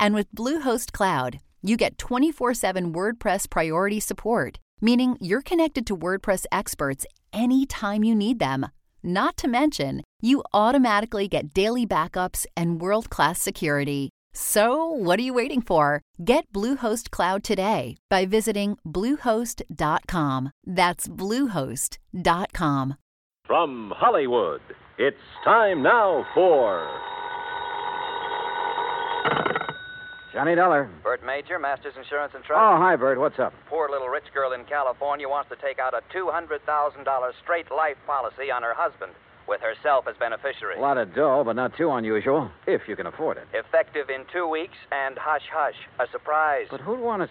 And with Bluehost Cloud, you get 24 7 WordPress priority support, meaning you're connected to WordPress experts anytime you need them. Not to mention, you automatically get daily backups and world class security. So, what are you waiting for? Get Bluehost Cloud today by visiting Bluehost.com. That's Bluehost.com. From Hollywood, it's time now for. Johnny Dollar. Bert Major, Masters Insurance and Trust. Oh, hi, Bert. What's up? Poor little rich girl in California wants to take out a $200,000 straight life policy on her husband, with herself as beneficiary. A lot of dough, but not too unusual, if you can afford it. Effective in two weeks, and hush hush, a surprise. But who'd want to.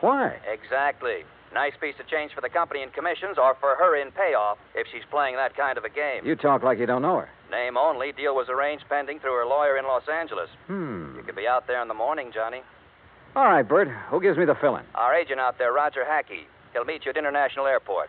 Why? Exactly. Nice piece of change for the company in commissions, or for her in payoff, if she's playing that kind of a game. You talk like you don't know her. Name only. Deal was arranged pending through her lawyer in Los Angeles. Hmm. You could be out there in the morning, Johnny. All right, Bert. Who gives me the fill in? Our agent out there, Roger Hackey. He'll meet you at International Airport.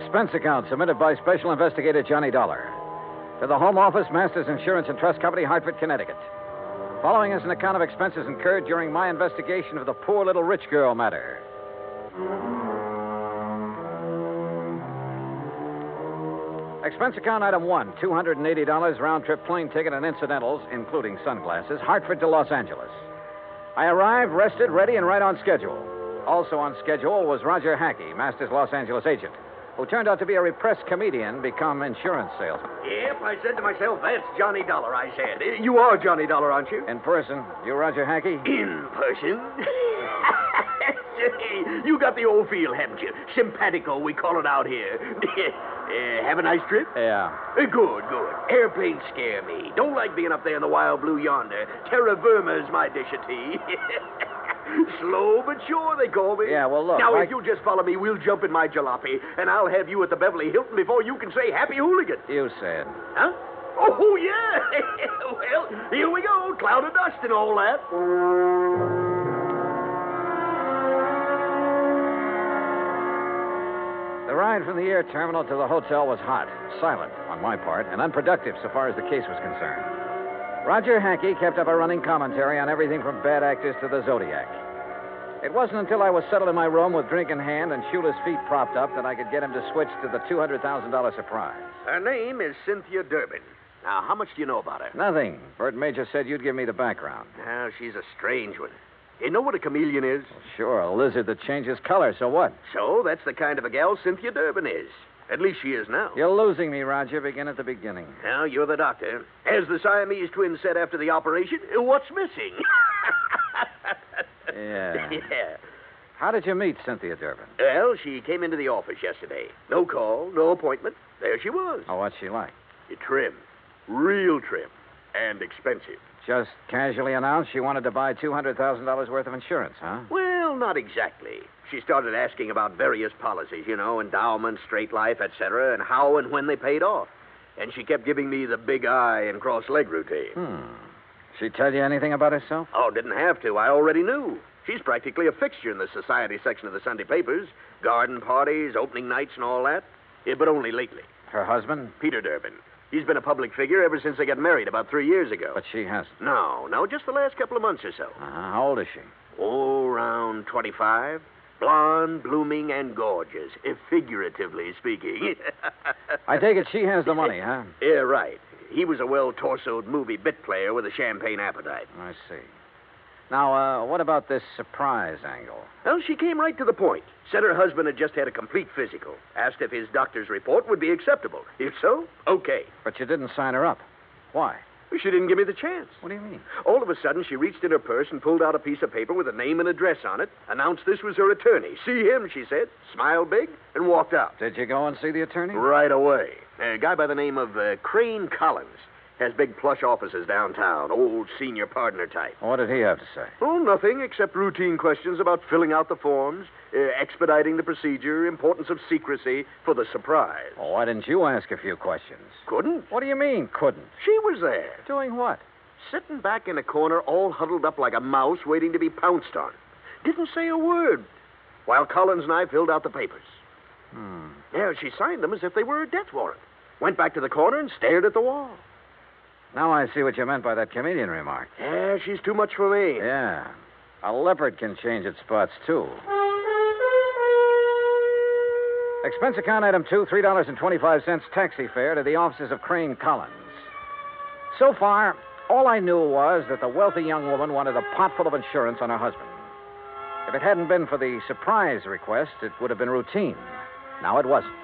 Expense account submitted by Special Investigator Johnny Dollar. To the Home Office, Masters Insurance and Trust Company, Hartford, Connecticut. Following is an account of expenses incurred during my investigation of the poor little rich girl matter. Expense account item one $280 round trip plane ticket and incidentals, including sunglasses, Hartford to Los Angeles. I arrived, rested, ready, and right on schedule. Also on schedule was Roger Hackey, Masters Los Angeles agent, who turned out to be a repressed comedian, become insurance salesman. Yep, I said to myself, that's Johnny Dollar, I said. Eh, You are Johnny Dollar, aren't you? In person, you Roger Hackey? In person. You got the old feel, haven't you? Simpatico, we call it out here. uh, have a nice trip? Yeah. Uh, good, good. Airplanes scare me. Don't like being up there in the wild blue yonder. Terra firma is my dish of tea. Slow but sure, they call me. Yeah, well, look, Now, I- if you'll just follow me, we'll jump in my jalopy, and I'll have you at the Beverly Hilton before you can say happy hooligan. You said. Huh? Oh, yeah. well, here we go. Cloud of dust and all that. The ride from the air terminal to the hotel was hot, silent on my part, and unproductive so far as the case was concerned. Roger Hackey kept up a running commentary on everything from bad actors to the Zodiac. It wasn't until I was settled in my room with drink in hand and Shula's feet propped up that I could get him to switch to the $200,000 surprise. Her name is Cynthia Durbin. Now, how much do you know about her? Nothing. Bert Major said you'd give me the background. Now, she's a strange one. You know what a chameleon is? Sure, a lizard that changes color, so what? So, that's the kind of a gal Cynthia Durbin is. At least she is now. You're losing me, Roger. Begin at the beginning. Now, you're the doctor. As the Siamese twins said after the operation, what's missing? Yeah. yeah. How did you meet Cynthia Durbin? Well, she came into the office yesterday. No call, no appointment. There she was. Oh, what's she like? Trim. Real trim. And expensive. Just casually announced she wanted to buy $200,000 worth of insurance, huh? Well, not exactly. She started asking about various policies, you know, endowment, straight life, etc., and how and when they paid off. And she kept giving me the big eye and cross leg routine. Hmm. Did she tell you anything about herself? Oh, didn't have to. I already knew. She's practically a fixture in the society section of the Sunday papers. Garden parties, opening nights, and all that. Yeah, but only lately. Her husband? Peter Durbin. He's been a public figure ever since they got married about three years ago. But she hasn't. No, no, just the last couple of months or so. Uh-huh. How old is she? Oh, around 25. Blonde, blooming, and gorgeous, if figuratively speaking. I take it she has the money, huh? Yeah, right. He was a well torsoed movie bit player with a champagne appetite. I see. Now, uh, what about this surprise angle? Well, she came right to the point. Said her husband had just had a complete physical. Asked if his doctor's report would be acceptable. If so, okay. But you didn't sign her up. Why? She didn't give me the chance. What do you mean? All of a sudden, she reached in her purse and pulled out a piece of paper with a name and address on it, announced this was her attorney. See him, she said, smiled big, and walked out. Did you go and see the attorney? Right away. A guy by the name of uh, Crane Collins. Has big plush offices downtown, old senior partner type. What did he have to say? Oh, nothing except routine questions about filling out the forms, uh, expediting the procedure, importance of secrecy for the surprise. Why didn't you ask a few questions? Couldn't? What do you mean, couldn't? She was there, Doing what? sitting back in a corner, all huddled up like a mouse, waiting to be pounced on. Didn't say a word. While Collins and I filled out the papers. Hmm. Yeah, she signed them as if they were a death warrant. Went back to the corner and stared at the wall. Now I see what you meant by that comedian remark. Yeah, she's too much for me. Yeah. A leopard can change its spots, too. Expense account item two, $3.25 taxi fare to the offices of Crane Collins. So far, all I knew was that the wealthy young woman wanted a pot full of insurance on her husband. If it hadn't been for the surprise request, it would have been routine. Now it wasn't.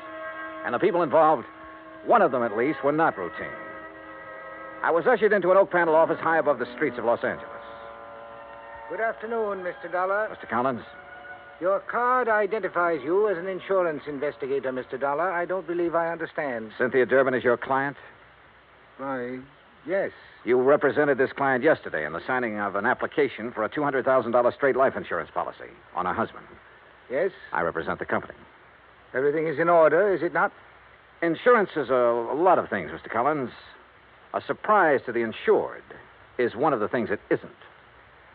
And the people involved, one of them at least, were not routine. I was ushered into an oak panel office high above the streets of Los Angeles. Good afternoon, Mr. Dollar. Mr. Collins? Your card identifies you as an insurance investigator, Mr. Dollar. I don't believe I understand. Cynthia Durbin is your client? Why, yes. You represented this client yesterday in the signing of an application for a $200,000 straight life insurance policy on her husband. Yes? I represent the company. Everything is in order, is it not? Insurance is a, a lot of things, Mr. Collins. A surprise to the insured is one of the things it isn't.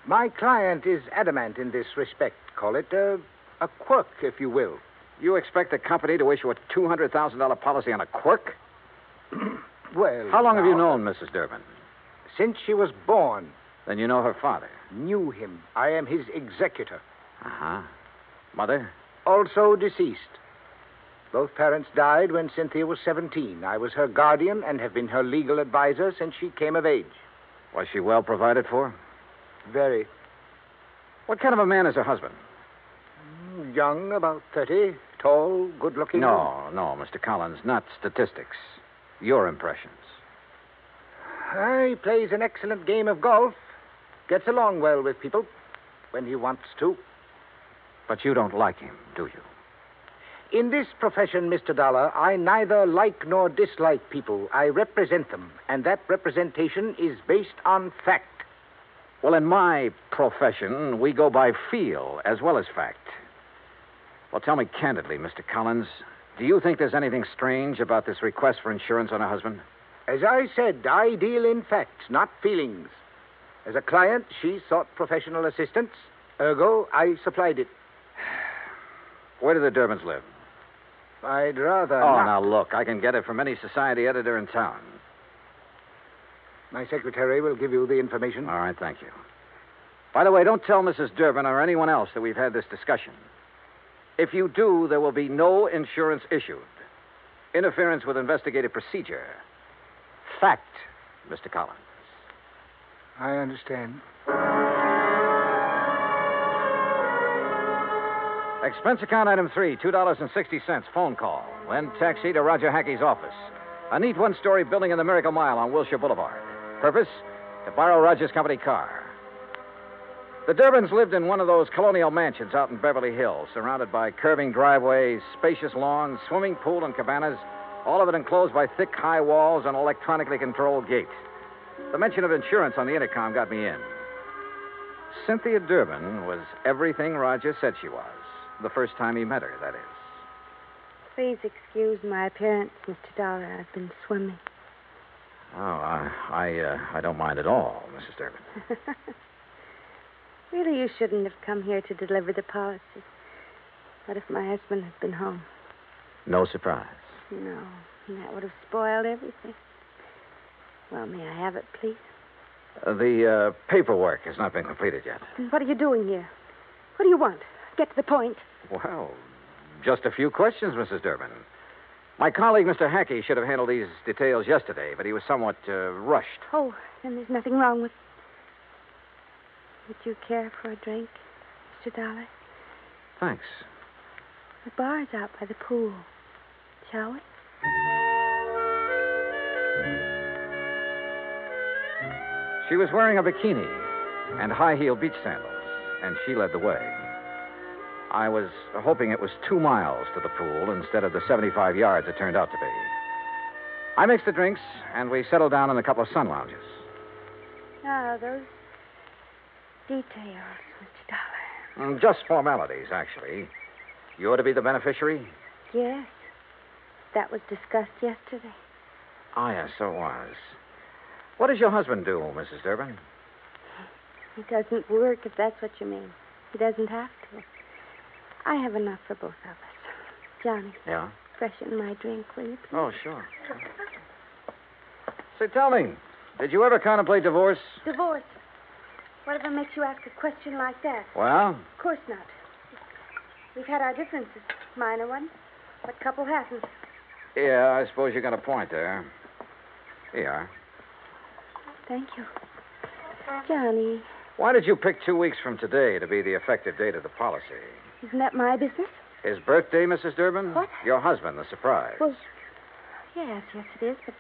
My client is adamant in this respect. Call it a, a quirk, if you will. You expect the company to issue a $200,000 policy on a quirk? Well, How long have you known Mrs. Durbin? Since she was born. Then you know her father. Knew him. I am his executor. Uh huh. Mother? Also deceased. Both parents died when Cynthia was 17. I was her guardian and have been her legal advisor since she came of age. Was she well provided for? Very What kind of a man is her husband? young, about 30, tall, good looking. No, no, Mr. Collins, not statistics. Your impressions. Ah, He plays an excellent game of golf. Gets along well with people when he wants to. But you don't like him, do you? In this profession, Mr. Dollar, I neither like nor dislike people. I represent them, and that representation is based on fact. Well, in my profession, we go by feel as well as fact. Well, tell me candidly, Mr. Collins, do you think there's anything strange about this request for insurance on her husband? As I said, I deal in facts, not feelings. As a client, she sought professional assistance. Ergo, I supplied it. Where do the Durbins live? I'd rather oh, not. now look, I can get it from any society editor in town. My secretary will give you the information. All right, thank you. By the way, don't tell Mrs. Durbin or anyone else that we've had this discussion. If you do, there will be no insurance issued. Interference with investigative procedure. Fact, Mr. Collins. I understand. Expense account item three, $2.60, phone call. Then taxi to Roger Hackey's office. A neat one story building in the Miracle Mile on Wilshire Boulevard. Purpose? To borrow Roger's company car. The Durbins lived in one of those colonial mansions out in Beverly Hills, surrounded by curving driveways, spacious lawns, swimming pool, and cabanas, all of it enclosed by thick, high walls and electronically controlled gates. The mention of insurance on the intercom got me in. Cynthia Durbin was everything Roger said she was. The first time he met her, that is. Please excuse my appearance, Mr. Dollar. I've been swimming. Oh, I, I, uh, I don't mind at all, Mrs. Durbin. really, you shouldn't have come here to deliver the policy. What if my husband had been home? No surprise. No, that would have spoiled everything. Well, may I have it, please? Uh, the uh, paperwork has not been completed yet. What are you doing here? What do you want? Get to the point. Well, just a few questions, Mrs. Durbin. My colleague, Mr. Hackey, should have handled these details yesterday, but he was somewhat uh, rushed. Oh, then there's nothing wrong with. Would you care for a drink, Mr. Dollar? Thanks. The bar's out by the pool. Shall we? She was wearing a bikini and high heel beach sandals, and she led the way. I was hoping it was two miles to the pool instead of the 75 yards it turned out to be. I mixed the drinks, and we settled down in a couple of sun lounges. Now, those details, Mr. Dollar. Mm, Just formalities, actually. You're to be the beneficiary? Yes. That was discussed yesterday. Oh, yes, so it was. What does your husband do, Mrs. Durbin? He doesn't work, if that's what you mean. He doesn't have to. I have enough for both of us. Johnny, Yeah? freshen my drink, will you, please? Oh, sure. Say, tell me, did you ever contemplate divorce? Divorce. Whatever makes you ask a question like that? Well, Of course not. We've had our differences, minor ones. What couple hasn't? yeah, I suppose you got a point there. Here you are. Thank you. Johnny, Why did you pick two weeks from today to be the effective date of the policy? Isn't that my business? His birthday, Mrs. Durbin? What? Your husband, the surprise. Well, yes, yes, it is, but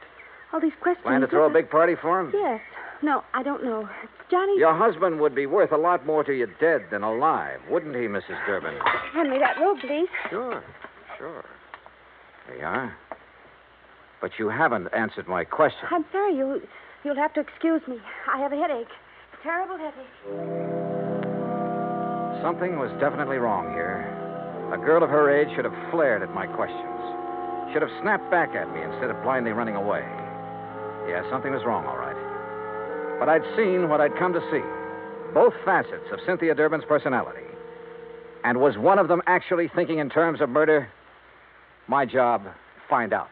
all these questions. Plan to throw a big party for him? Yes. No, I don't know. Johnny. Your husband would be worth a lot more to you dead than alive, wouldn't he, Mrs. Durbin? Hand me that robe, please. Sure, sure. There you are. But you haven't answered my question. I'm sorry. You, you'll have to excuse me. I have a headache. Terrible headache. Something was definitely wrong here. A girl of her age should have flared at my questions. Should have snapped back at me instead of blindly running away. Yeah, something was wrong, all right. But I'd seen what I'd come to see both facets of Cynthia Durbin's personality. And was one of them actually thinking in terms of murder? My job, find out.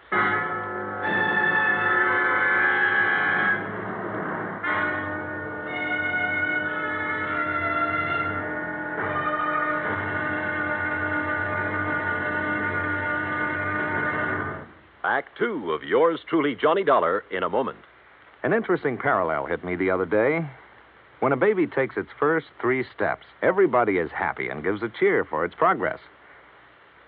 Act two of yours truly, Johnny Dollar, in a moment. An interesting parallel hit me the other day. When a baby takes its first three steps, everybody is happy and gives a cheer for its progress.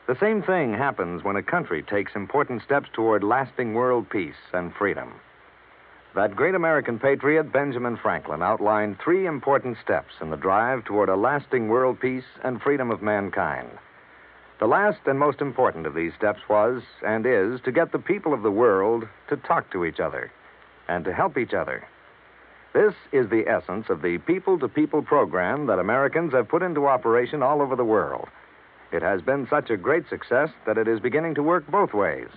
The same thing happens when a country takes important steps toward lasting world peace and freedom. That great American patriot, Benjamin Franklin, outlined three important steps in the drive toward a lasting world peace and freedom of mankind. The last and most important of these steps was, and is, to get the people of the world to talk to each other and to help each other. This is the essence of the people to people program that Americans have put into operation all over the world. It has been such a great success that it is beginning to work both ways.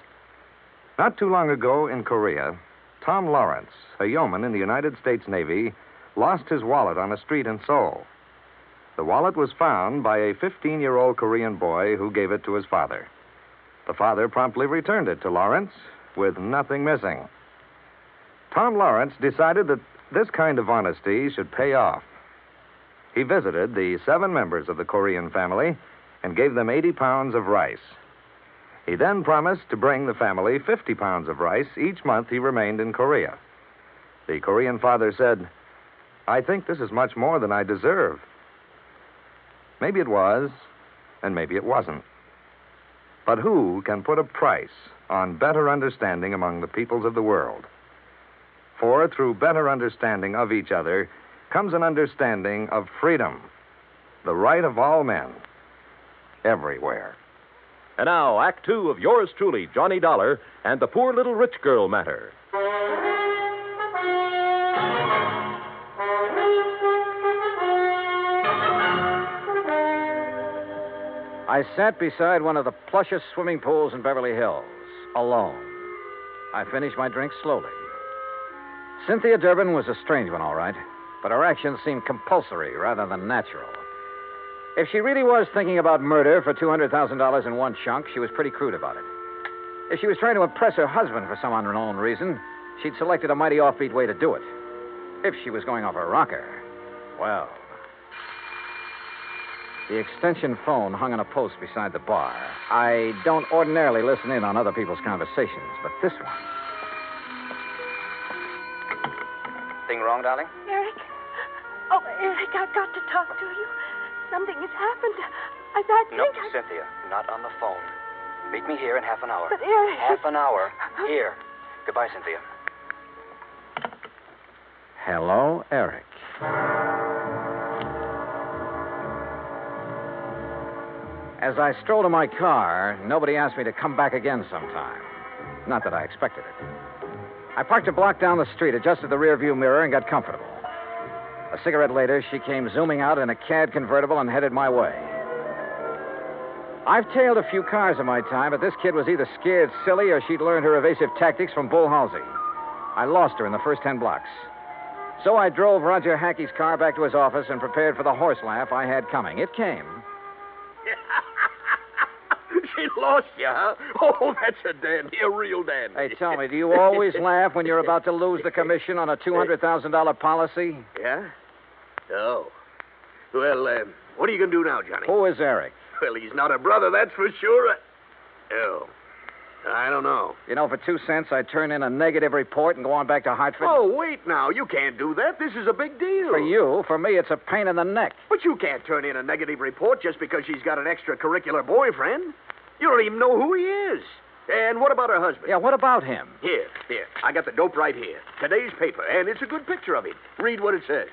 Not too long ago in Korea, Tom Lawrence, a yeoman in the United States Navy, lost his wallet on a street in Seoul. The wallet was found by a 15 year old Korean boy who gave it to his father. The father promptly returned it to Lawrence with nothing missing. Tom Lawrence decided that this kind of honesty should pay off. He visited the seven members of the Korean family and gave them 80 pounds of rice. He then promised to bring the family 50 pounds of rice each month he remained in Korea. The Korean father said, I think this is much more than I deserve. Maybe it was, and maybe it wasn't. But who can put a price on better understanding among the peoples of the world? For through better understanding of each other comes an understanding of freedom, the right of all men, everywhere. And now, Act two of yours truly, Johnny Dollar, and the poor little rich girl matter. I sat beside one of the plushest swimming pools in Beverly Hills, alone. I finished my drink slowly. Cynthia Durbin was a strange one, all right, but her actions seemed compulsory rather than natural. If she really was thinking about murder for $200,000 in one chunk, she was pretty crude about it. If she was trying to impress her husband for some unknown reason, she'd selected a mighty offbeat way to do it. If she was going off her rocker, well. The extension phone hung on a post beside the bar. I don't ordinarily listen in on other people's conversations, but this one. Thing wrong, darling? Eric? Oh, Eric, I've got to talk to you. Something has happened. I, I No, think I... Cynthia, not on the phone. Meet me here in half an hour. But, Eric... Half an hour. Here. Goodbye, Cynthia. Hello, Eric. As I strolled to my car, nobody asked me to come back again sometime. Not that I expected it. I parked a block down the street, adjusted the rearview mirror, and got comfortable. A cigarette later, she came zooming out in a CAD convertible and headed my way. I've tailed a few cars in my time, but this kid was either scared silly or she'd learned her evasive tactics from Bull Halsey. I lost her in the first ten blocks. So I drove Roger Hackey's car back to his office and prepared for the horse laugh I had coming. It came. Lost you, huh? Oh, that's a dandy, a real dandy. Hey, tell me, do you always laugh when you're about to lose the commission on a $200,000 policy? Yeah? Oh. Well, uh, what are you going to do now, Johnny? Who is Eric? Well, he's not a brother, that's for sure. Oh. I don't know. You know, for two cents, I'd turn in a negative report and go on back to Hartford. Oh, wait now. You can't do that. This is a big deal. For you, for me, it's a pain in the neck. But you can't turn in a negative report just because she's got an extracurricular boyfriend. You don't even know who he is. And what about her husband? Yeah, what about him? Here, here. I got the dope right here. Today's paper, and it's a good picture of him. Read what it says.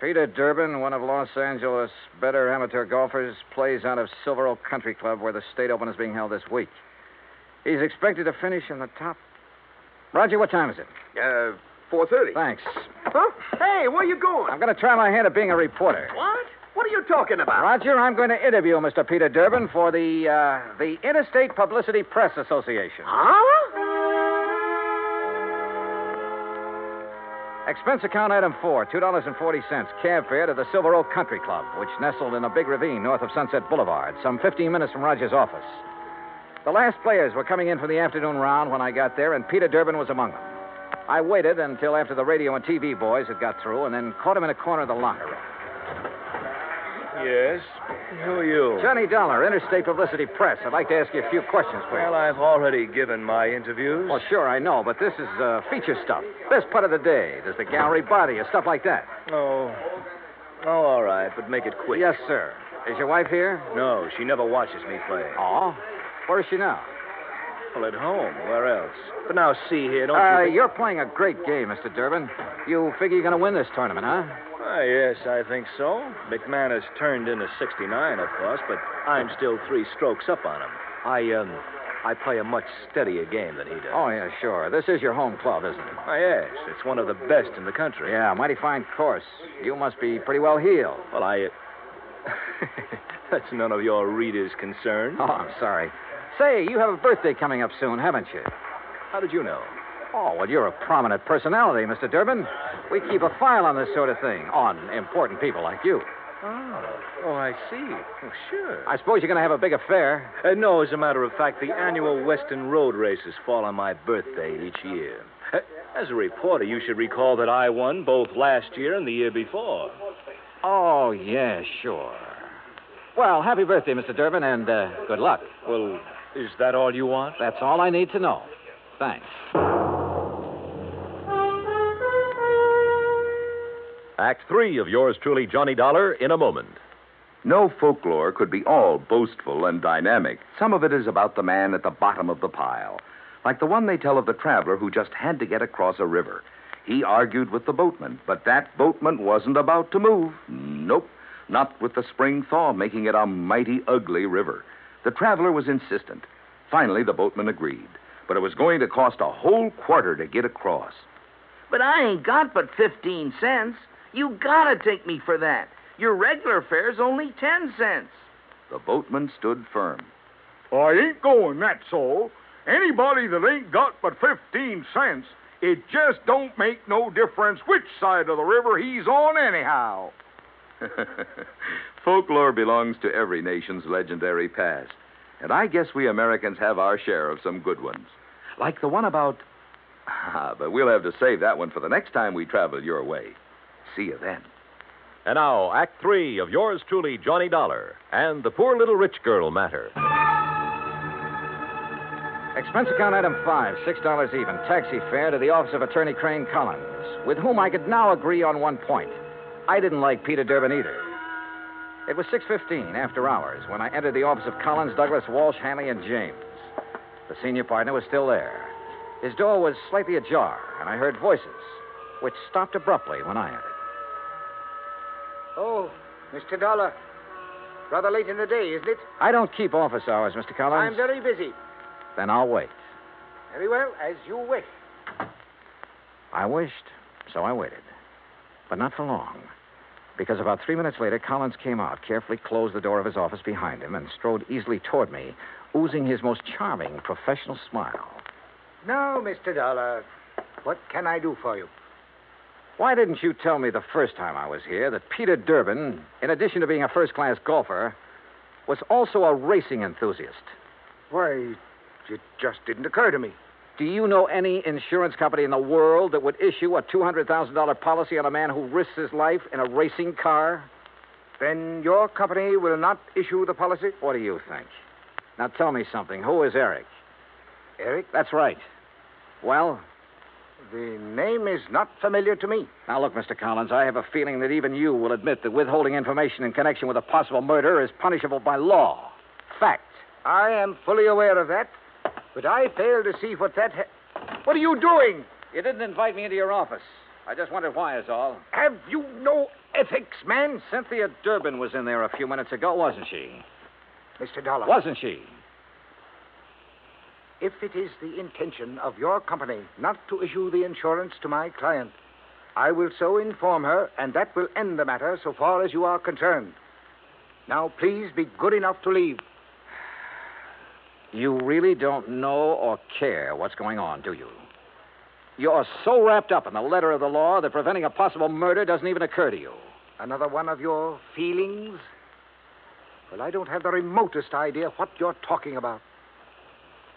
Peter Durbin, one of Los Angeles' better amateur golfers, plays out of Silver Oak Country Club where the state open is being held this week. He's expected to finish in the top. Roger, what time is it? Uh, 4.30. Thanks. Huh? Hey, where are you going? I'm going to try my hand at being a reporter. What? What are you talking about? Roger, I'm going to interview Mr. Peter Durbin for the uh, the Interstate Publicity Press Association. Huh? Expense account item four, two dollars and forty cents, cab fare to the Silver Oak Country Club, which nestled in a big ravine north of Sunset Boulevard, some 15 minutes from Roger's office. The last players were coming in for the afternoon round when I got there, and Peter Durbin was among them. I waited until after the radio and TV boys had got through, and then caught him in a corner of the locker room. Yes. Who are you? Johnny Dollar, Interstate Publicity Press. I'd like to ask you a few questions, please. Well, I've already given my interviews. Well, sure, I know, but this is uh, feature stuff. Best part of the day. Does the gallery body or stuff like that. Oh. Oh, all right, but make it quick. Yes, sir. Is your wife here? No, she never watches me play. Oh. Where is she now? Well, at home. Where else? But now, see here, don't Uh, you think... you're playing a great game, Mr. Durbin. You figure you're going to win this tournament, huh? Ah, yes, I think so. McMahon has turned into 69, of course, but I'm still three strokes up on him. I, um, I play a much steadier game than he does. Oh, yeah, sure. This is your home club, isn't it? Ah, yes, it's one of the best in the country. Yeah, mighty fine course. You must be pretty well heeled. Well, I. Uh... That's none of your readers' concern. Oh, I'm sorry. Say, you have a birthday coming up soon, haven't you? How did you know? Oh, well, you're a prominent personality, Mr. Durbin. We keep a file on this sort of thing, on important people like you. Oh, oh, I see. Oh, sure. I suppose you're going to have a big affair. Uh, no, as a matter of fact, the annual Western Road races fall on my birthday each year. Uh, as a reporter, you should recall that I won both last year and the year before. Oh, yeah, sure. Well, happy birthday, Mr. Durbin, and uh, good luck. Well, is that all you want? That's all I need to know. Thanks. Act three of yours truly, Johnny Dollar, in a moment. No folklore could be all boastful and dynamic. Some of it is about the man at the bottom of the pile, like the one they tell of the traveler who just had to get across a river. He argued with the boatman, but that boatman wasn't about to move. Nope, not with the spring thaw making it a mighty ugly river. The traveler was insistent. Finally, the boatman agreed, but it was going to cost a whole quarter to get across. But I ain't got but 15 cents. You gotta take me for that. Your regular fare's only 10 cents. The boatman stood firm. I ain't going, that's all. Anybody that ain't got but 15 cents, it just don't make no difference which side of the river he's on, anyhow. Folklore belongs to every nation's legendary past. And I guess we Americans have our share of some good ones. Like the one about. Ah, but we'll have to save that one for the next time we travel your way. See you then. And now, Act Three of yours truly, Johnny Dollar, and the poor little rich girl matter. Expense account item five, six dollars even. Taxi fare to the office of Attorney Crane Collins, with whom I could now agree on one point. I didn't like Peter Durbin either. It was 6.15 after hours when I entered the office of Collins, Douglas, Walsh, Hanley, and James. The senior partner was still there. His door was slightly ajar, and I heard voices, which stopped abruptly when I entered. Oh, Mr. Dollar. Rather late in the day, isn't it? I don't keep office hours, Mr. Collins. I'm very busy. Then I'll wait. Very well, as you wish. I wished, so I waited. But not for long. Because about three minutes later, Collins came out, carefully closed the door of his office behind him, and strode easily toward me, oozing his most charming professional smile. Now, Mr. Dollar, what can I do for you? Why didn't you tell me the first time I was here that Peter Durbin, in addition to being a first class golfer, was also a racing enthusiast? Why, it just didn't occur to me. Do you know any insurance company in the world that would issue a $200,000 policy on a man who risks his life in a racing car? Then your company will not issue the policy? What do you think? Now tell me something. Who is Eric? Eric? That's right. Well? The name is not familiar to me. Now, look, Mr. Collins, I have a feeling that even you will admit that withholding information in connection with a possible murder is punishable by law. Fact. I am fully aware of that. But I fail to see what that. Ha- what are you doing? You didn't invite me into your office. I just wondered why, is all. Have you no ethics, man? Cynthia Durbin was in there a few minutes ago, wasn't she? Mr. Dollar. Wasn't she? If it is the intention of your company not to issue the insurance to my client, I will so inform her, and that will end the matter so far as you are concerned. Now, please be good enough to leave. You really don't know or care what's going on, do you? You're so wrapped up in the letter of the law that preventing a possible murder doesn't even occur to you. Another one of your feelings? Well, I don't have the remotest idea what you're talking about.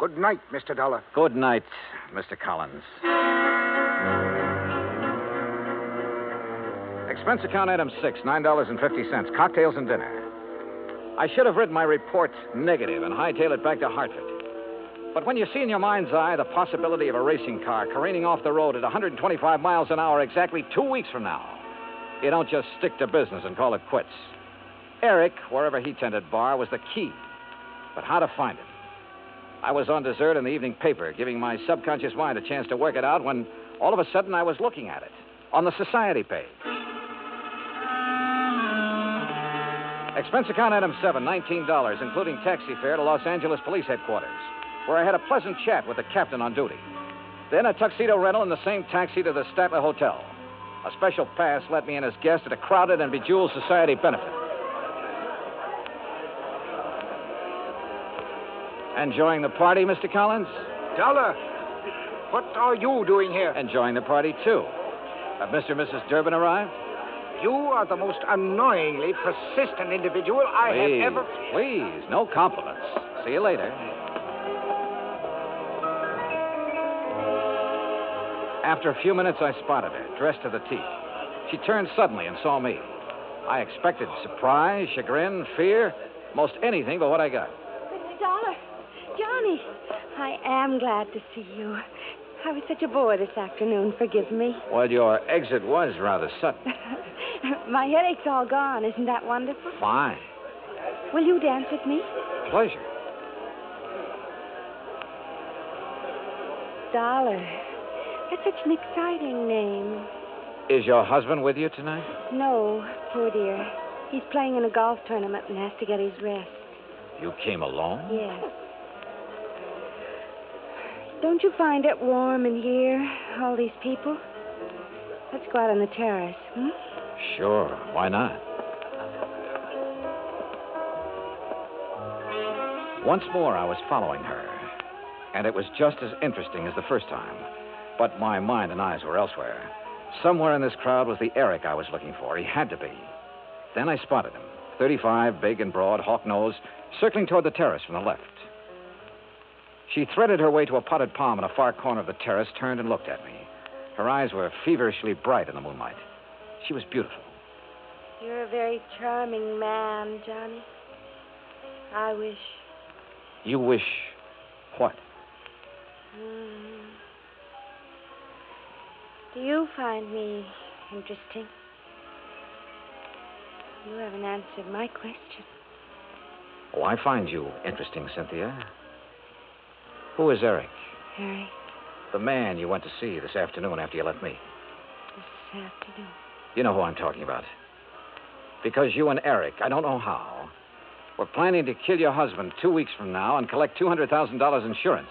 Good night, Mr. Dollar. Good night, Mr. Collins. Expense account item six, $9.50. Cocktails and dinner. I should have written my report negative and hightail it back to Hartford. But when you see in your mind's eye the possibility of a racing car careening off the road at 125 miles an hour exactly two weeks from now, you don't just stick to business and call it quits. Eric, wherever he tended bar, was the key. But how to find him? I was on dessert in the evening paper, giving my subconscious mind a chance to work it out when all of a sudden I was looking at it on the society page. Expense account item seven, $19, including taxi fare to Los Angeles Police Headquarters, where I had a pleasant chat with the captain on duty. Then a tuxedo rental in the same taxi to the Statler Hotel. A special pass let me in as guest at a crowded and bejeweled society benefit. Enjoying the party, Mr. Collins? Dollar, what are you doing here? Enjoying the party, too. Have Mr. and Mrs. Durbin arrived? You are the most annoyingly persistent individual I please, have ever. Please, no compliments. See you later. After a few minutes, I spotted her, dressed to the teeth. She turned suddenly and saw me. I expected surprise, chagrin, fear, most anything but what I got. Johnny, I am glad to see you. I was such a bore this afternoon. Forgive me. Well, your exit was rather sudden. My headache's all gone. Isn't that wonderful? Fine. Will you dance with me? Pleasure. Dollar. That's such an exciting name. Is your husband with you tonight? No, poor dear. He's playing in a golf tournament and has to get his rest. You came alone? Yes. Don't you find it warm in here, all these people? Let's go out on the terrace, hmm? Sure. Why not? Once more, I was following her, and it was just as interesting as the first time. But my mind and eyes were elsewhere. Somewhere in this crowd was the Eric I was looking for. He had to be. Then I spotted him 35, big and broad, hawk nose, circling toward the terrace from the left. She threaded her way to a potted palm in a far corner of the terrace, turned and looked at me. Her eyes were feverishly bright in the moonlight. She was beautiful. You're a very charming man, Johnny. I wish. You wish what? Hmm. Do you find me interesting? You haven't answered my question. Oh, I find you interesting, Cynthia. Who is Eric? Harry, The man you went to see this afternoon after you left me. this afternoon. You know who I'm talking about. Because you and Eric, I don't know how, were planning to kill your husband two weeks from now and collect $200,000 insurance.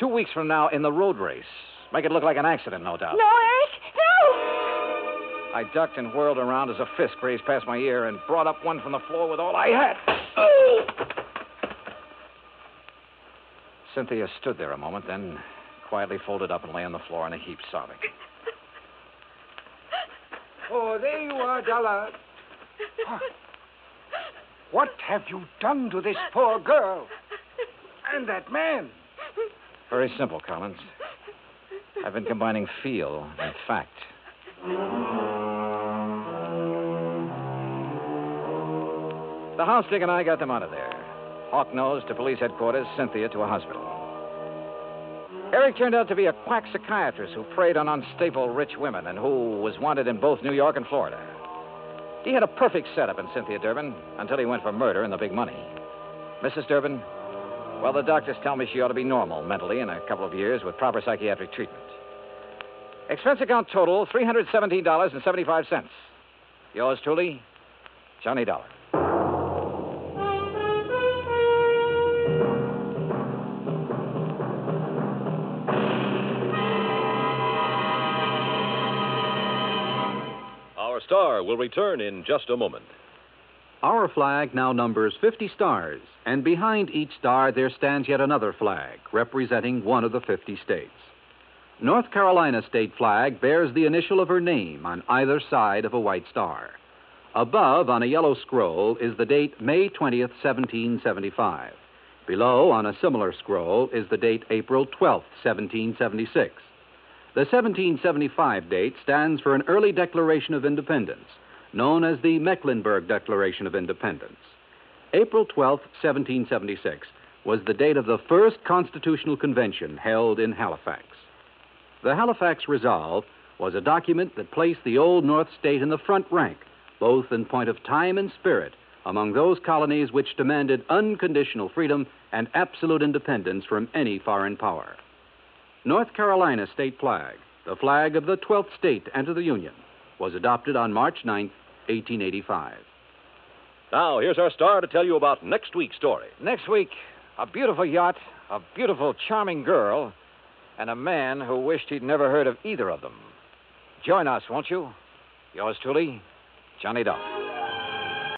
Two weeks from now in the road race. Make it look like an accident, no doubt. No, Eric! No! I ducked and whirled around as a fist grazed past my ear and brought up one from the floor with all I had. Oh! Cynthia stood there a moment, then quietly folded up and lay on the floor in a heap, sobbing. Oh, there you are, Dollar. What have you done to this poor girl? And that man? Very simple, Collins. I've been combining feel and fact. The house dick and I got them out of there. Hawk Nose to police headquarters, Cynthia to a hospital. Eric turned out to be a quack psychiatrist who preyed on unstable rich women and who was wanted in both New York and Florida. He had a perfect setup in Cynthia Durbin until he went for murder and the big money. Mrs. Durbin, well, the doctors tell me she ought to be normal mentally in a couple of years with proper psychiatric treatment. Expense account total $317.75. Yours truly, Johnny Dollar. Star will return in just a moment. Our flag now numbers 50 stars, and behind each star there stands yet another flag representing one of the 50 states. North Carolina state flag bears the initial of her name on either side of a white star. Above on a yellow scroll is the date May 20th, 1775. Below on a similar scroll is the date April 12th, 1776. The 1775 date stands for an early declaration of independence, known as the Mecklenburg Declaration of Independence. April 12, 1776, was the date of the first Constitutional Convention held in Halifax. The Halifax Resolve was a document that placed the Old North State in the front rank, both in point of time and spirit, among those colonies which demanded unconditional freedom and absolute independence from any foreign power. North Carolina state flag, the flag of the 12th state to enter the Union, was adopted on March 9, 1885. Now, here's our star to tell you about next week's story. Next week, a beautiful yacht, a beautiful, charming girl, and a man who wished he'd never heard of either of them. Join us, won't you? Yours truly, Johnny Dollar.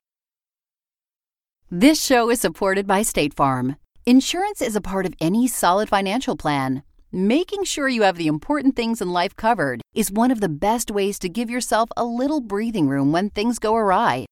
This show is supported by State Farm. Insurance is a part of any solid financial plan. Making sure you have the important things in life covered is one of the best ways to give yourself a little breathing room when things go awry.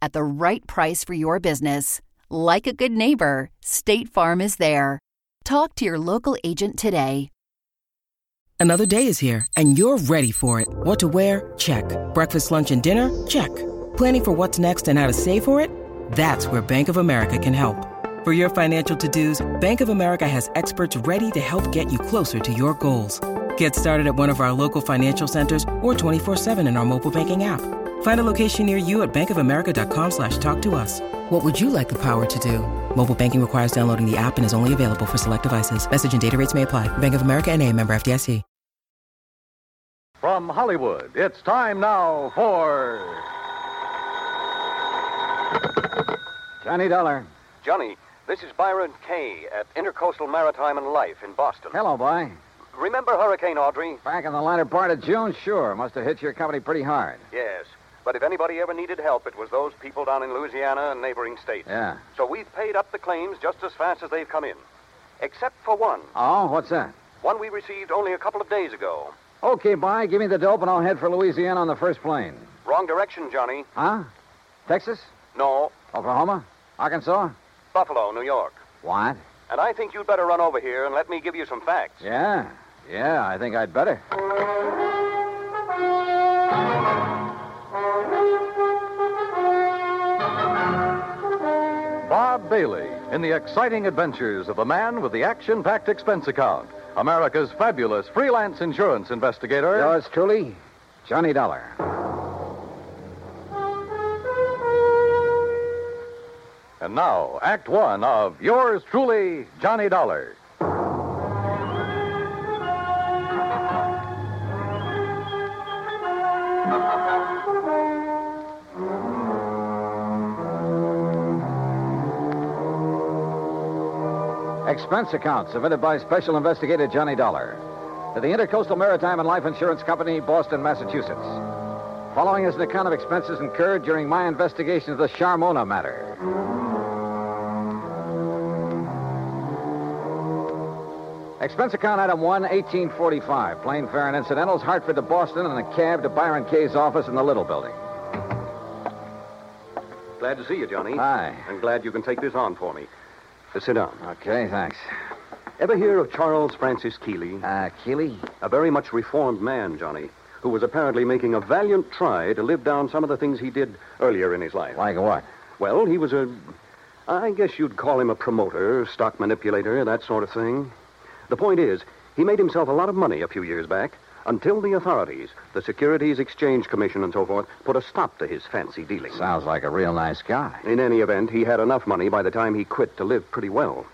at the right price for your business. Like a good neighbor, State Farm is there. Talk to your local agent today. Another day is here, and you're ready for it. What to wear? Check. Breakfast, lunch, and dinner? Check. Planning for what's next and how to save for it? That's where Bank of America can help. For your financial to-dos, Bank of America has experts ready to help get you closer to your goals. Get started at one of our local financial centers or 24-7 in our mobile banking app. Find a location near you at bankofamerica.com slash talk to us. What would you like the power to do? Mobile banking requires downloading the app and is only available for select devices. Message and data rates may apply. Bank of America and a member FDIC. From Hollywood, it's time now for. Johnny Dollar. Johnny, this is Byron Kay at Intercoastal Maritime and Life in Boston. Hello, boy. Remember Hurricane Audrey? Back in the latter part of June, sure. Must have hit your company pretty hard. Yes. But if anybody ever needed help, it was those people down in Louisiana and neighboring states. Yeah. So we've paid up the claims just as fast as they've come in. Except for one. Oh, what's that? One we received only a couple of days ago. Okay, bye. Give me the dope and I'll head for Louisiana on the first plane. Wrong direction, Johnny. Huh? Texas? No. Oklahoma? Arkansas? Buffalo, New York. What? And I think you'd better run over here and let me give you some facts. Yeah. Yeah, I think I'd better. Bob Bailey in the exciting adventures of the man with the action packed expense account. America's fabulous freelance insurance investigator. Yours truly, Johnny Dollar. And now, Act One of yours truly, Johnny Dollar. Expense account submitted by Special Investigator Johnny Dollar to the Intercoastal Maritime and Life Insurance Company, Boston, Massachusetts. Following is an account of expenses incurred during my investigation of the Charmona matter. Expense account item 1, 1845. Plane fare and incidentals, Hartford to Boston, and a cab to Byron Kay's office in the Little Building. Glad to see you, Johnny. Hi. I'm glad you can take this on for me. Uh, sit down. Okay, thanks. Ever hear of Charles Francis Keeley? Uh, Keeley? A very much reformed man, Johnny, who was apparently making a valiant try to live down some of the things he did earlier in his life. Like what? Well, he was a. I guess you'd call him a promoter, stock manipulator, that sort of thing. The point is, he made himself a lot of money a few years back until the authorities, the Securities Exchange Commission and so forth, put a stop to his fancy dealings. Sounds like a real nice guy. In any event, he had enough money by the time he quit to live pretty well.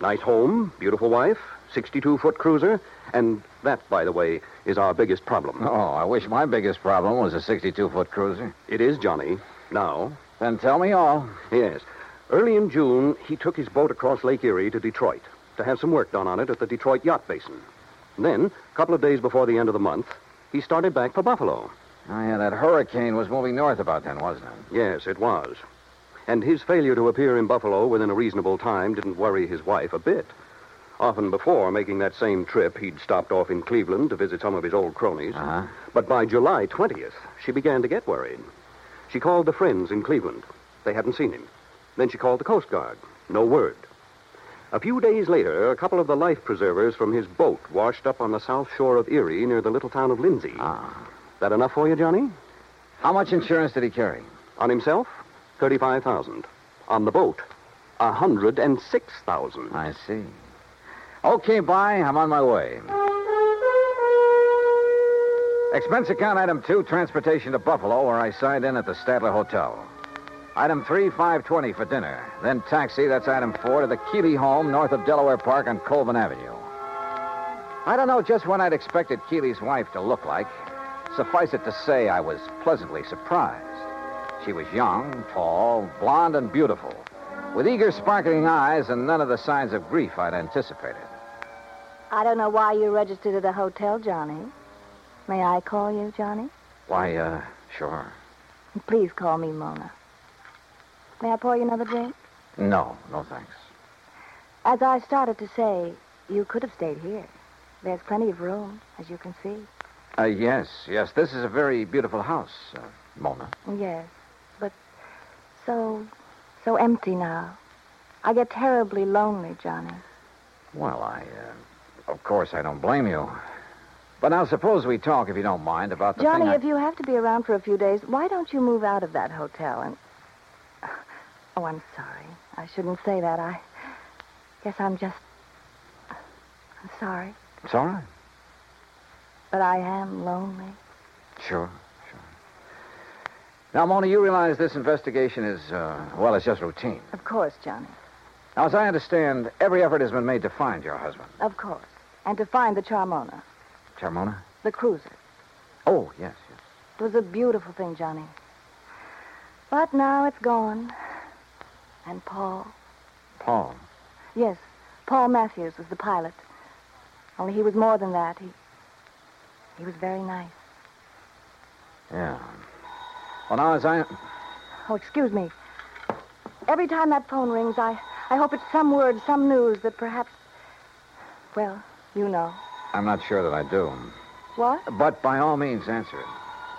Nice home, beautiful wife, 62 foot cruiser, and that, by the way, is our biggest problem. Oh, I wish my biggest problem was a 62 foot cruiser. It is, Johnny. Now. Then tell me all. Yes. Early in June, he took his boat across Lake Erie to Detroit to have some work done on it at the Detroit Yacht Basin. Then, couple of days before the end of the month, he started back for Buffalo. Oh, yeah, that hurricane was moving north about then, wasn't it? Yes, it was. And his failure to appear in Buffalo within a reasonable time didn't worry his wife a bit. Often before making that same trip, he'd stopped off in Cleveland to visit some of his old cronies. Uh-huh. But by July 20th, she began to get worried. She called the friends in Cleveland. They hadn't seen him. Then she called the Coast Guard. No word. A few days later, a couple of the life preservers from his boat washed up on the south shore of Erie near the little town of Lindsay. Ah. That enough for you, Johnny? How much insurance did he carry? On himself, 35000 On the boat, a 106000 I see. Okay, bye. I'm on my way. Expense account item two, transportation to Buffalo, where I signed in at the Statler Hotel. Item three, 520 for dinner. Then taxi, that's item four, to the Keeley home north of Delaware Park on Colvin Avenue. I don't know just what I'd expected Keeley's wife to look like. Suffice it to say, I was pleasantly surprised. She was young, tall, blonde, and beautiful, with eager, sparkling eyes and none of the signs of grief I'd anticipated. I don't know why you registered at the hotel, Johnny. May I call you, Johnny? Why, uh, sure. Please call me Mona. May I pour you another drink? No, no thanks. As I started to say, you could have stayed here. There's plenty of room, as you can see. Uh, yes, yes, this is a very beautiful house, uh, Mona. Yes, but so, so empty now. I get terribly lonely, Johnny. Well, I, uh, of course, I don't blame you. But now suppose we talk, if you don't mind, about the Johnny, I... if you have to be around for a few days, why don't you move out of that hotel and. Oh, I'm sorry. I shouldn't say that. I guess I'm just. I'm sorry. It's all right. But I am lonely. Sure, sure. Now, Mona, you realize this investigation is, uh, well, it's just routine. Of course, Johnny. Now, as I understand, every effort has been made to find your husband. Of course. And to find the Charmona, Charmona? the cruiser. Oh, yes, yes. It was a beautiful thing, Johnny. But now it's gone. And Paul. Paul. Yes, Paul Matthews was the pilot. Only he was more than that. He. He was very nice. Yeah. Well, now, as I. Oh, excuse me. Every time that phone rings, I, I hope it's some word, some news that perhaps. Well, you know. I'm not sure that I do. What? But by all means, answer it.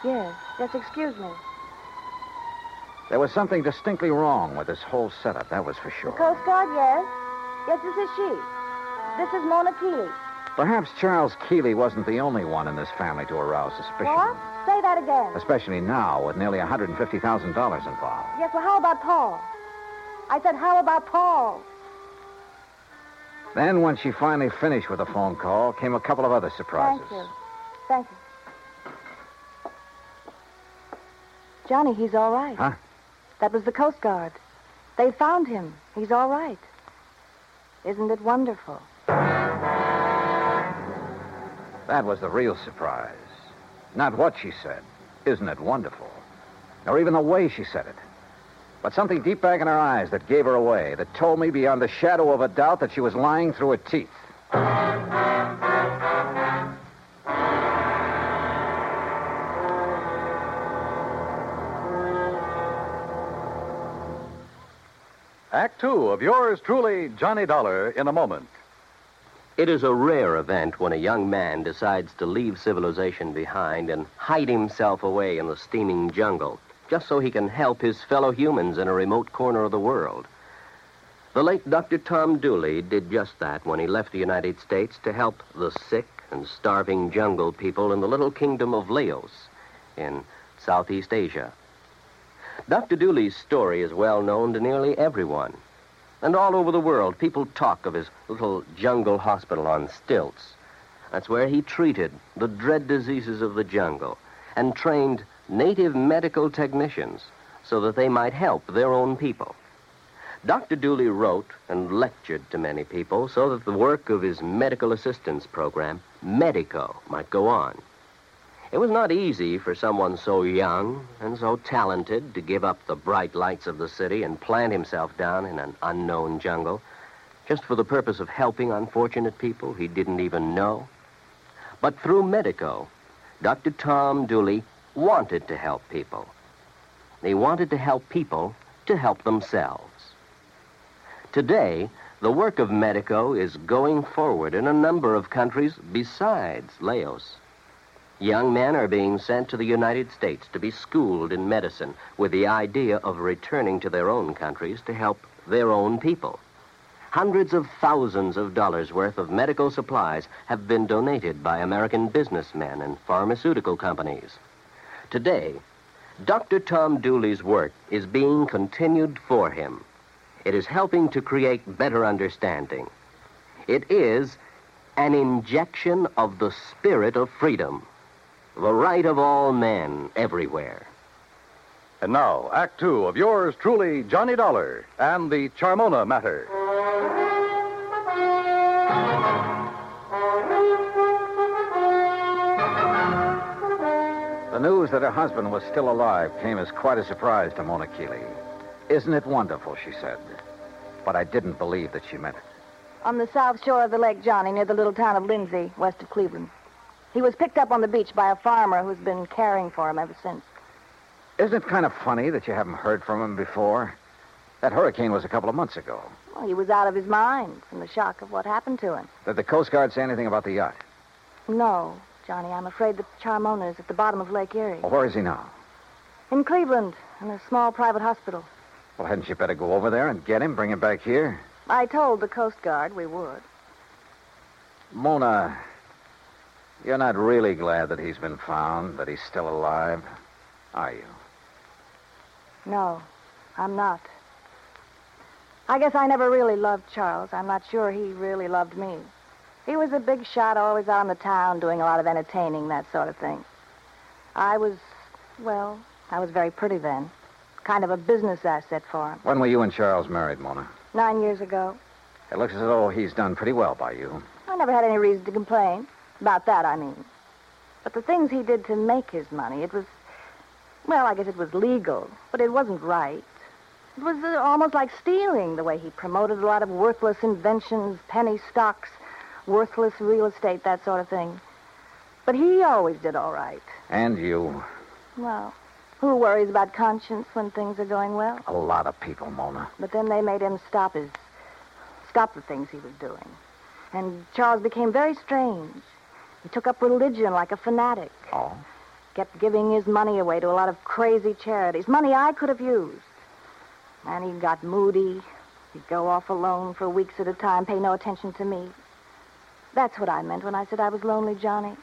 Yes. Yes, excuse me. There was something distinctly wrong with this whole setup, that was for The sure. Coast Guard, yes. Yes, this is she. This is Mona Keeley. Perhaps Charles Keeley wasn't the only one in this family to arouse suspicion. What? Say that again. Especially now, with nearly $150,000 involved. Yes, well, how about Paul? I said, how about Paul? Then, when she finally finished with the phone call, came a couple of other surprises. Thank you. Thank you. Johnny, he's all right. Huh? That was the Coast Guard. They found him. He's all right. Isn't it wonderful? That was the real surprise. Not what she said. Isn't it wonderful? Nor even the way she said it. But something deep back in her eyes that gave her away, that told me beyond the shadow of a doubt that she was lying through her teeth. Two of yours truly, Johnny Dollar, in a moment. It is a rare event when a young man decides to leave civilization behind and hide himself away in the steaming jungle just so he can help his fellow humans in a remote corner of the world. The late Dr. Tom Dooley did just that when he left the United States to help the sick and starving jungle people in the little kingdom of Laos in Southeast Asia. Dr. Dooley's story is well known to nearly everyone. And all over the world, people talk of his little jungle hospital on stilts. That's where he treated the dread diseases of the jungle and trained native medical technicians so that they might help their own people. Dr. Dooley wrote and lectured to many people so that the work of his medical assistance program, Medico, might go on. It was not easy for someone so young and so talented to give up the bright lights of the city and plant himself down in an unknown jungle just for the purpose of helping unfortunate people he didn't even know. But through Medico, Dr. Tom Dooley wanted to help people. He wanted to help people to help themselves. Today, the work of Medico is going forward in a number of countries besides Laos. Young men are being sent to the United States to be schooled in medicine with the idea of returning to their own countries to help their own people. Hundreds of thousands of dollars worth of medical supplies have been donated by American businessmen and pharmaceutical companies. Today, Dr. Tom Dooley's work is being continued for him. It is helping to create better understanding. It is an injection of the spirit of freedom, the right of all men everywhere. And now, Act two of yours truly, Johnny Dollar, and the Charmona matter. The news that her husband was still alive came as quite a surprise to Mona Keeley. Isn't it wonderful, she said. But I didn't believe that she meant it. On the south shore of the Lake Johnny, near the little town of Lindsay, west of Cleveland. He was picked up on the beach by a farmer who's been caring for him ever since. Isn't it kind of funny that you haven't heard from him before? That hurricane was a couple of months ago. Well, he was out of his mind from the shock of what happened to him. Did the Coast Guard say anything about the yacht? No, Johnny, I'm afraid that Charmona is at the bottom of Lake Erie. Well, where is he now? In Cleveland, in a small private hospital. Well, hadn't you better go over there and get him, bring him back here? I told the Coast Guard we would. Mona, you're not really glad that he's been found, that he's still alive, are you? No, I'm not. I guess I never really loved Charles. I'm not sure he really loved me. He was a big shot, always out in the town, doing a lot of entertaining, that sort of thing. I was, well, I was very pretty then. Kind of a business asset for him. When were you and Charles married, Mona? Nine years ago. It looks as though he's done pretty well by you. I never had any reason to complain. About that, I mean. But the things he did to make his money, it was. Well, I guess it was legal, but it wasn't right. It was uh, almost like stealing the way he promoted a lot of worthless inventions, penny stocks, worthless real estate, that sort of thing. But he always did all right. And you. Well, who worries about conscience when things are going well? A lot of people, Mona. But then they made him stop his. stop the things he was doing. And Charles became very strange. He took up religion like a fanatic. Oh? Kept giving his money away to a lot of crazy charities, money I could have used. And he got moody. He'd go off alone for weeks at a time, pay no attention to me. That's what I meant when I said I was lonely, Johnny.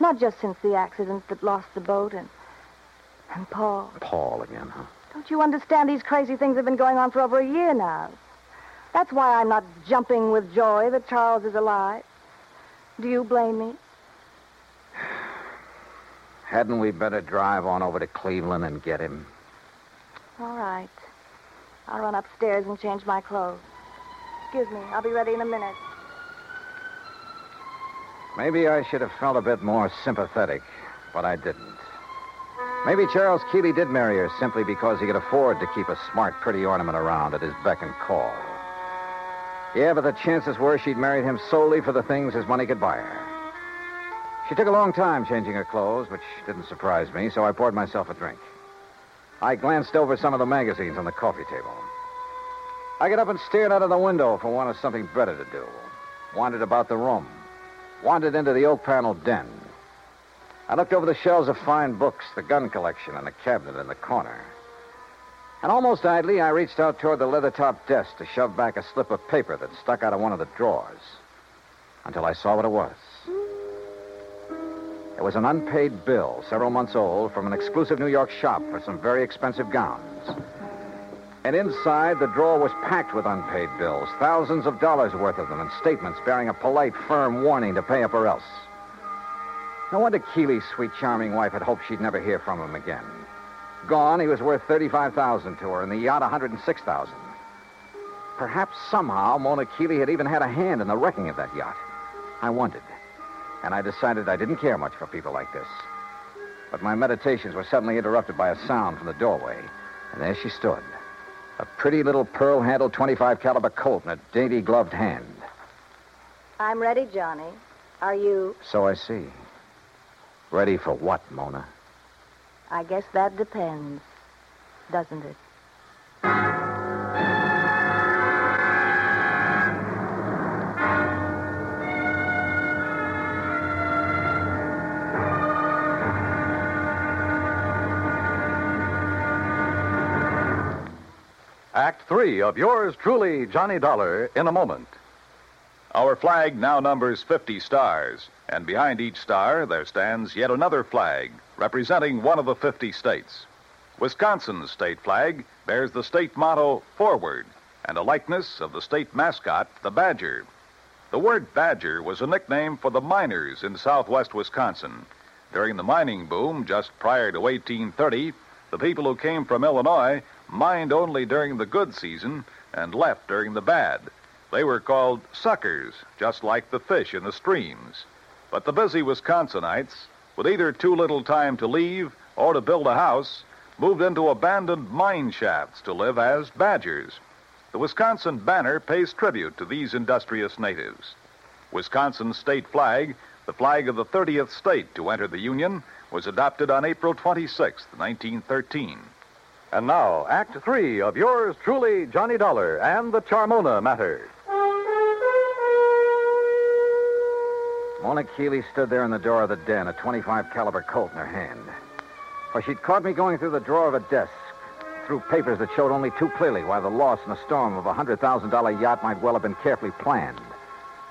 Not just since the accident that lost the boat and. and Paul. Paul again, huh? Don't you understand? These crazy things have been going on for over a year now. That's why I'm not jumping with joy that Charles is alive. Do you blame me? Hadn't we better drive on over to Cleveland and get him? All right. I'll run upstairs and change my clothes. Excuse me. I'll be ready in a minute. Maybe I should have felt a bit more sympathetic, but I didn't. Maybe Charles Keeley did marry her simply because he could afford to keep a smart, pretty ornament around at his beck and call. Yeah, but the chances were she'd married him solely for the things his money could buy her. She took a long time changing her clothes, which didn't surprise me, so I poured myself a drink. I glanced over some of the magazines on the coffee table. I got up and stared out of the window for want of something better to do. Wandered about the room. Wandered into the oak paneled den. I looked over the shelves of fine books, the gun collection, and the cabinet in the corner. And almost idly, I reached out toward the leather topped desk to shove back a slip of paper that stuck out of one of the drawers. Until I saw what it was. It was an unpaid bill, several months old, from an exclusive New York shop for some very expensive gowns. And inside, the drawer was packed with unpaid bills, thousands of dollars worth of them, and statements bearing a polite, firm warning to pay up or else. No wonder Keeley's sweet, charming wife had hoped she'd never hear from him again. Gone, he was worth thirty-five thousand to her, and the yacht a hundred and six thousand. Perhaps somehow Mona Keeley had even had a hand in the wrecking of that yacht. I wondered, and I decided I didn't care much for people like this. But my meditations were suddenly interrupted by a sound from the doorway, and there she stood, a pretty little pearl-handled 25 caliber Colt in a dainty gloved hand. I'm ready, Johnny. Are you? So I see. Ready for what, Mona? I guess that depends, doesn't it? Three of yours truly, Johnny Dollar, in a moment. Our flag now numbers 50 stars, and behind each star there stands yet another flag representing one of the 50 states. Wisconsin's state flag bears the state motto, Forward, and a likeness of the state mascot, the Badger. The word Badger was a nickname for the miners in southwest Wisconsin. During the mining boom just prior to 1830, the people who came from Illinois mined only during the good season and left during the bad. They were called suckers, just like the fish in the streams. But the busy Wisconsinites, with either too little time to leave or to build a house, moved into abandoned mine shafts to live as badgers. The Wisconsin banner pays tribute to these industrious natives. Wisconsin's state flag, the flag of the 30th state to enter the Union, was adopted on April 26, 1913. And now, Act Three of yours truly, Johnny Dollar and the Charmona Matter. Mona Keeley stood there in the door of the den, a 25 caliber Colt in her hand. For she'd caught me going through the drawer of a desk, through papers that showed only too clearly why the loss in a storm of a $100,000 yacht might well have been carefully planned.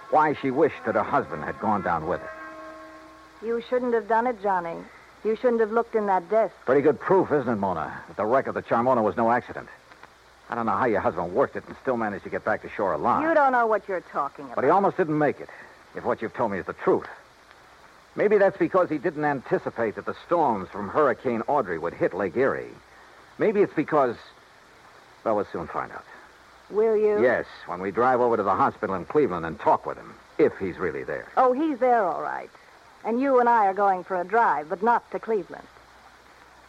Why she wished that her husband had gone down with her. You shouldn't have done it, Johnny. You shouldn't have looked in that desk. Pretty good proof, isn't it, Mona, that the wreck of the Charmona was no accident. I don't know how your husband worked it and still managed to get back to shore alive. You don't know what you're talking about. But he almost didn't make it, if what you've told me is the truth. Maybe that's because he didn't anticipate that the storms from Hurricane Audrey would hit Lake Erie. Maybe it's because. Well, we'll soon find out. Will you? Yes, when we drive over to the hospital in Cleveland and talk with him, if he's really there. Oh, he's there, all right. And you and I are going for a drive, but not to Cleveland.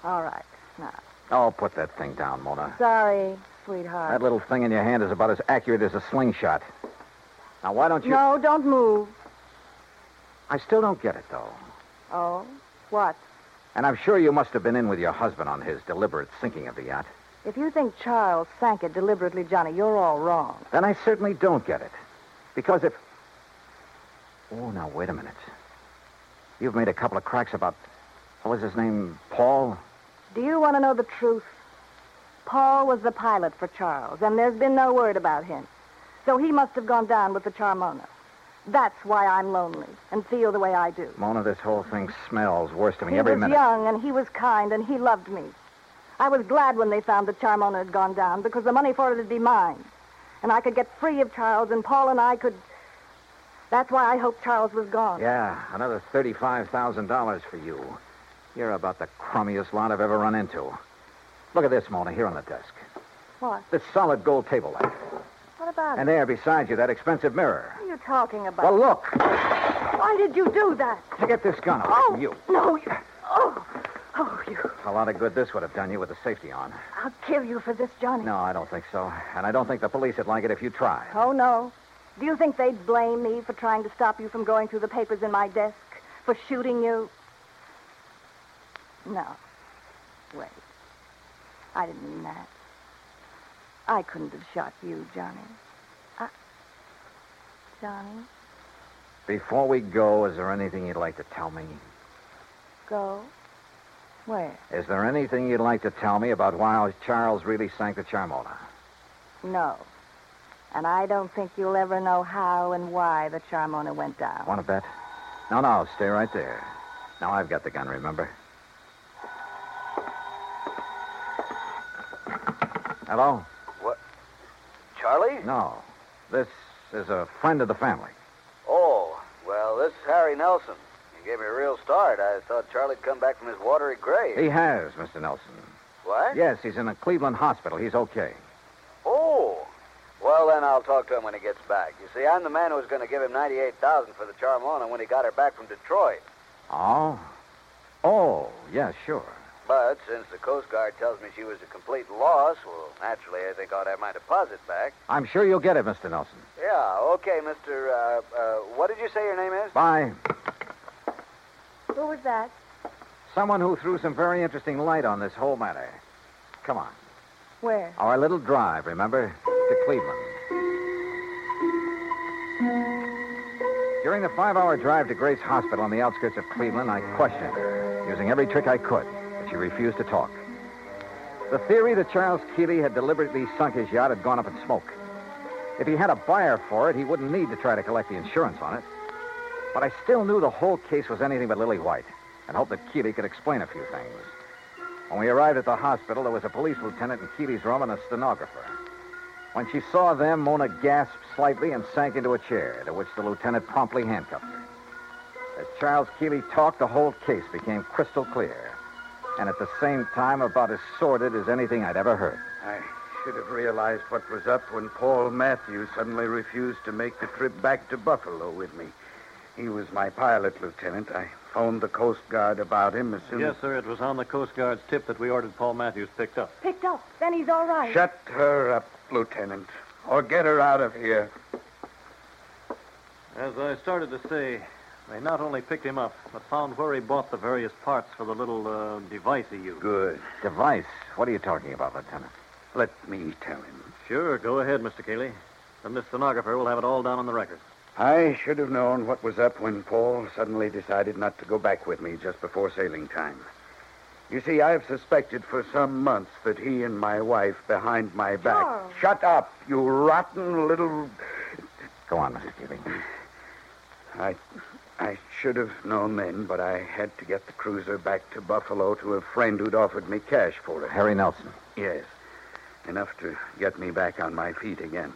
All right. Now, Oh, put that thing down, Mona. sorry, sweetheart. That little thing in your hand is about as accurate as a slingshot. Now, why don't you. No, don't move. I still don't get it, though. Oh, what? And I'm sure you must have been in with your husband on his deliberate sinking of the yacht. If you think Charles sank it deliberately, Johnny, you're all wrong. Then I certainly don't get it. Because if. Oh, now, wait a minute. You've made a couple of cracks about. What was his name? Paul? Do you want to know the truth? Paul was the pilot for Charles, and there's been no word about him. So he must have gone down with the Charmona. That's why I'm lonely and feel the way I do. Mona, this whole thing smells worse to me Every man. he every was minute. young, and he was kind, and he loved me. I was glad when they found that Charmona had gone down because the money for it would be mine. And I could get free of Charles, and Paul and I could. That's why I hoped Charles was gone. Yeah, another $35,000 for you. You're about the crummiest lot I've ever run into. Look at this, Mona, here on the desk. What? This solid gold table lamp. What about And it? there beside you, that expensive mirror. What are you talking about? Well, look. Why did you do that? To get this gun away Oh, from you. no. You... Oh, oh, you. A lot of good this would have done you with the safety on. I'll kill you for this, Johnny. No, I don't think so. And I don't think the police would like it if you tried. Oh, no. Do you think they'd blame me for trying to stop you from going through the papers in my desk? For shooting you? No. Wait. I didn't mean that. I couldn't have shot you, Johnny. I... Johnny, Before we go, is there anything you'd like to tell me? go. Where? Is there anything you'd like to tell me about why Charles really sank the Charmona? No. And I don't think you'll ever know how and why the Charmona went down. Want to bet? No, no, stay right there. Now I've got the gun, remember? Hello? What? Charlie? No. This is a friend of the family. Oh, well, this is Harry Nelson. You gave me a real start. I thought Charlie'd come back from his watery grave. He has, Mr. Nelson. What? Yes, he's in a Cleveland hospital. He's okay. Well, then I'll talk to him when he gets back. You see, I'm the man who was going to give him 98000 for the Charmona when he got her back from Detroit. Oh? Oh, yeah, sure. But since the Coast Guard tells me she was a complete loss, well, naturally, I think I'll have my deposit back. I'm sure you'll get it, Mr. Nelson. Yeah, okay, Mr. Uh, uh, what did you say your name is? Bye. Who was that? Someone who threw some very interesting light on this whole matter. Come on. Where? Our little drive, remember? To Cleveland. During the five hour drive to Grace Hospital on the outskirts of Cleveland, I questioned her, using every trick I could, but she refused to talk. The theory that Charles Keeley had deliberately sunk his yacht had gone up in smoke. If he had a buyer for it, he wouldn't need to try to collect the insurance on it. But I still knew the whole case was anything but lily white, and hoped that Keeley could explain a few things. When we arrived at the hospital, there was a police lieutenant in Keeley's room and a stenographer. When she saw them, Mona gasped slightly and sank into a chair, to which the lieutenant promptly handcuffed her. As Charles Keeley talked, the whole case became crystal clear, and at the same time about as sordid as anything I'd ever heard. I should have realized what was up when Paul Matthews suddenly refused to make the trip back to Buffalo with me. He was my pilot, Lieutenant. I phoned the Coast Guard about him as soon as. Yes, sir. It was on the Coast Guard's tip that we ordered Paul Matthews picked up. Picked up. Then he's all right. Shut her up, Lieutenant, or get her out of here. As I started to say, they not only picked him up, but found where he bought the various parts for the little uh, device he used. Good. Device? What are you talking about, Lieutenant? Let me tell him. Sure, go ahead, Mr. Keeley. Then this stenographer will have it all down on the record. I should have known what was up when Paul suddenly decided not to go back with me just before sailing time. You see, I've suspected for some months that he and my wife behind my back. Charles. Shut up, you rotten little. Go on, Mr. Keeley. I, I should have known then, but I had to get the cruiser back to Buffalo to a friend who'd offered me cash for it. Harry Nelson. Yes, enough to get me back on my feet again.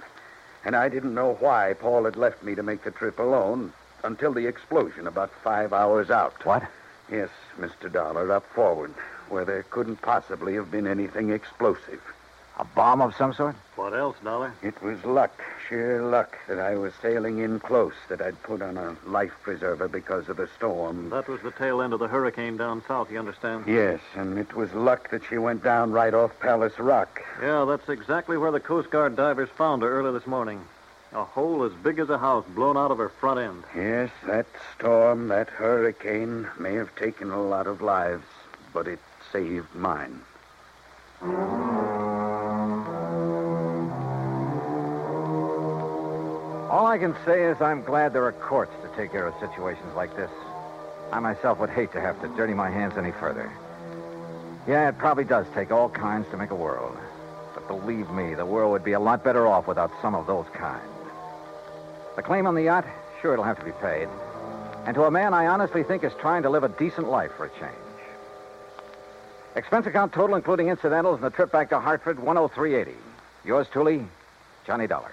And I didn't know why Paul had left me to make the trip alone. until the explosion about five hours out. What? Yes, Mr. Dollar, up forward, where there couldn't possibly have been anything explosive. A bomb of some sort? What else, Dollar? It was luck, sheer luck, that I was sailing in close, that I'd put on a life preserver because of the storm. That was the tail end of the hurricane down south, you understand? Yes, and it was luck that she went down right off Palace Rock. Yeah, that's exactly where the Coast Guard divers found her early this morning. A hole as big as a house blown out of her front end. Yes, that storm, that hurricane may have taken a lot of lives, but it saved mine. All I can say is I'm glad there are courts to take care of situations like this. I myself would hate to have to dirty my hands any further. Yeah, it probably does take all kinds to make a world. But believe me, the world would be a lot better off without some of those kinds. The claim on the yacht, sure, it'll have to be paid. And to a man I honestly think is trying to live a decent life for a change. Expense account total, including incidentals and the trip back to Hartford, 10380. Yours truly, Johnny Dollar.